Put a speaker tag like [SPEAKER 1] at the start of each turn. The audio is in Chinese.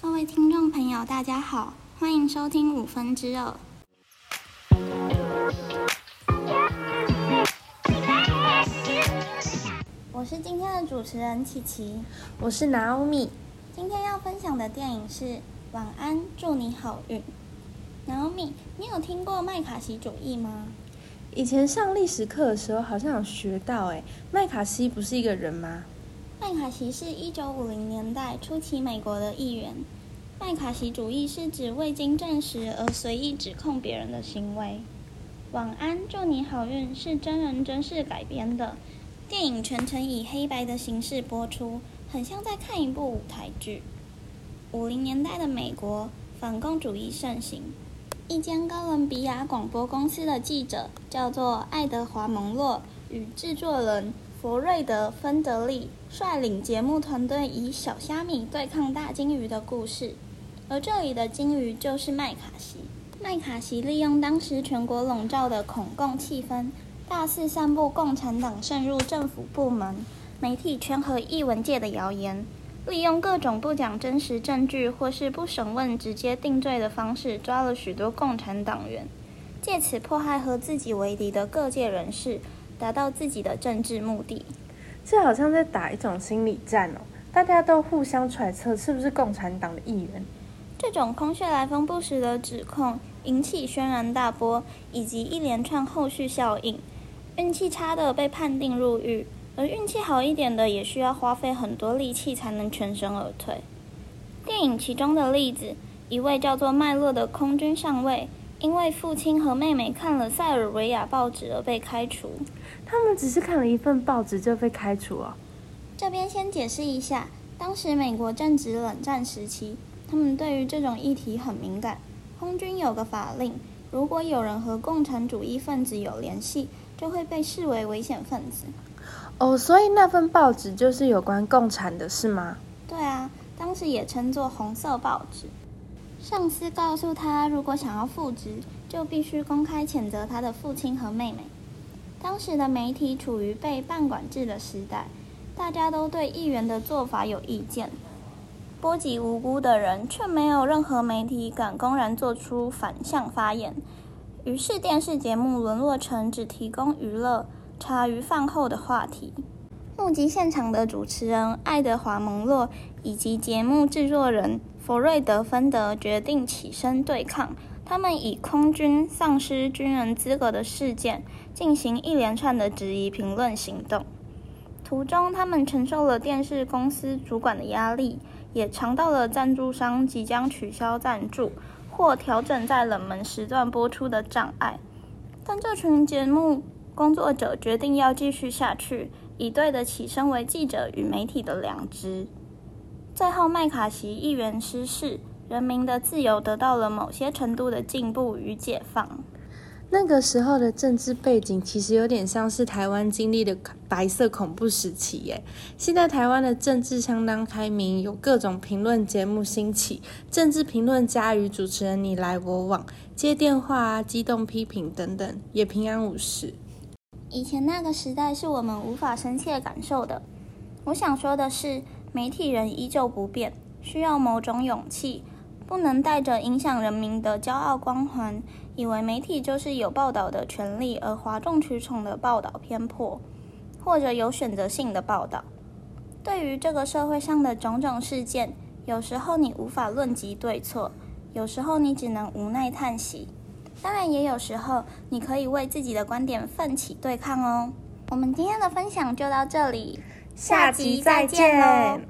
[SPEAKER 1] 各位听众朋友，大家好，欢迎收听五分之二。我是今天的主持人琪琪，
[SPEAKER 2] 我是 Naomi。
[SPEAKER 1] 今天要分享的电影是《晚安，祝你好运》。Naomi，你有听过麦卡锡主义吗？
[SPEAKER 2] 以前上历史课的时候，好像有学到，哎，麦卡锡不是一个人吗？
[SPEAKER 1] 麦卡锡是一九五零年代初期美国的议员。麦卡锡主义是指未经证实而随意指控别人的行为。晚安，祝你好运是真人真事改编的，电影全程以黑白的形式播出，很像在看一部舞台剧。五零年代的美国反共主义盛行，一间哥伦比亚广播公司的记者叫做爱德华·蒙洛与制作人。佛瑞德·芬德利率领节目团队以小虾米对抗大鲸鱼的故事，而这里的鲸鱼就是麦卡锡。麦卡锡利用当时全国笼罩的恐共气氛，大肆散布共产党渗入政府部门、媒体圈和艺文界的谣言，利用各种不讲真实证据或是不审问直接定罪的方式，抓了许多共产党员，借此迫害和自己为敌的各界人士。达到自己的政治目的，
[SPEAKER 2] 这好像在打一种心理战哦。大家都互相揣测是不是共产党的议员。
[SPEAKER 1] 这种空穴来风不实的指控引起轩然大波，以及一连串后续效应。运气差的被判定入狱，而运气好一点的也需要花费很多力气才能全身而退。电影其中的例子，一位叫做麦勒的空军上尉。因为父亲和妹妹看了塞尔维亚报纸而被开除。
[SPEAKER 2] 他们只是看了一份报纸就被开除了。
[SPEAKER 1] 这边先解释一下，当时美国正值冷战时期，他们对于这种议题很敏感。空军有个法令，如果有人和共产主义分子有联系，就会被视为危险分子。
[SPEAKER 2] 哦，所以那份报纸就是有关共产的，是吗？
[SPEAKER 1] 对啊，当时也称作红色报纸。上司告诉他，如果想要复职，就必须公开谴责他的父亲和妹妹。当时的媒体处于被半管制的时代，大家都对议员的做法有意见，波及无辜的人，却没有任何媒体敢公然做出反向发言。于是电视节目沦落成只提供娱乐、茶余饭后的话题。目击现场的主持人爱德华·蒙洛以及节目制作人弗瑞德·芬德决定起身对抗。他们以空军丧失军人资格的事件进行一连串的质疑评论行动。途中，他们承受了电视公司主管的压力，也尝到了赞助商即将取消赞助或调整在冷门时段播出的障碍。但这群节目工作者决定要继续下去。以对得起身为记者与媒体的良知。最后，麦卡锡议员失势，人民的自由得到了某些程度的进步与解放。
[SPEAKER 2] 那个时候的政治背景其实有点像是台湾经历的白色恐怖时期耶。现在台湾的政治相当开明，有各种评论节目兴起，政治评论家与主持人你来我往，接电话啊，机动批评等等，也平安无事。
[SPEAKER 1] 以前那个时代是我们无法深切感受的。我想说的是，媒体人依旧不变，需要某种勇气，不能带着影响人民的骄傲光环，以为媒体就是有报道的权利而哗众取宠的报道偏颇，或者有选择性的报道。对于这个社会上的种种事件，有时候你无法论及对错，有时候你只能无奈叹息。当然，也有时候你可以为自己的观点奋起对抗哦。我们今天的分享就到这里，
[SPEAKER 2] 下集再见喽。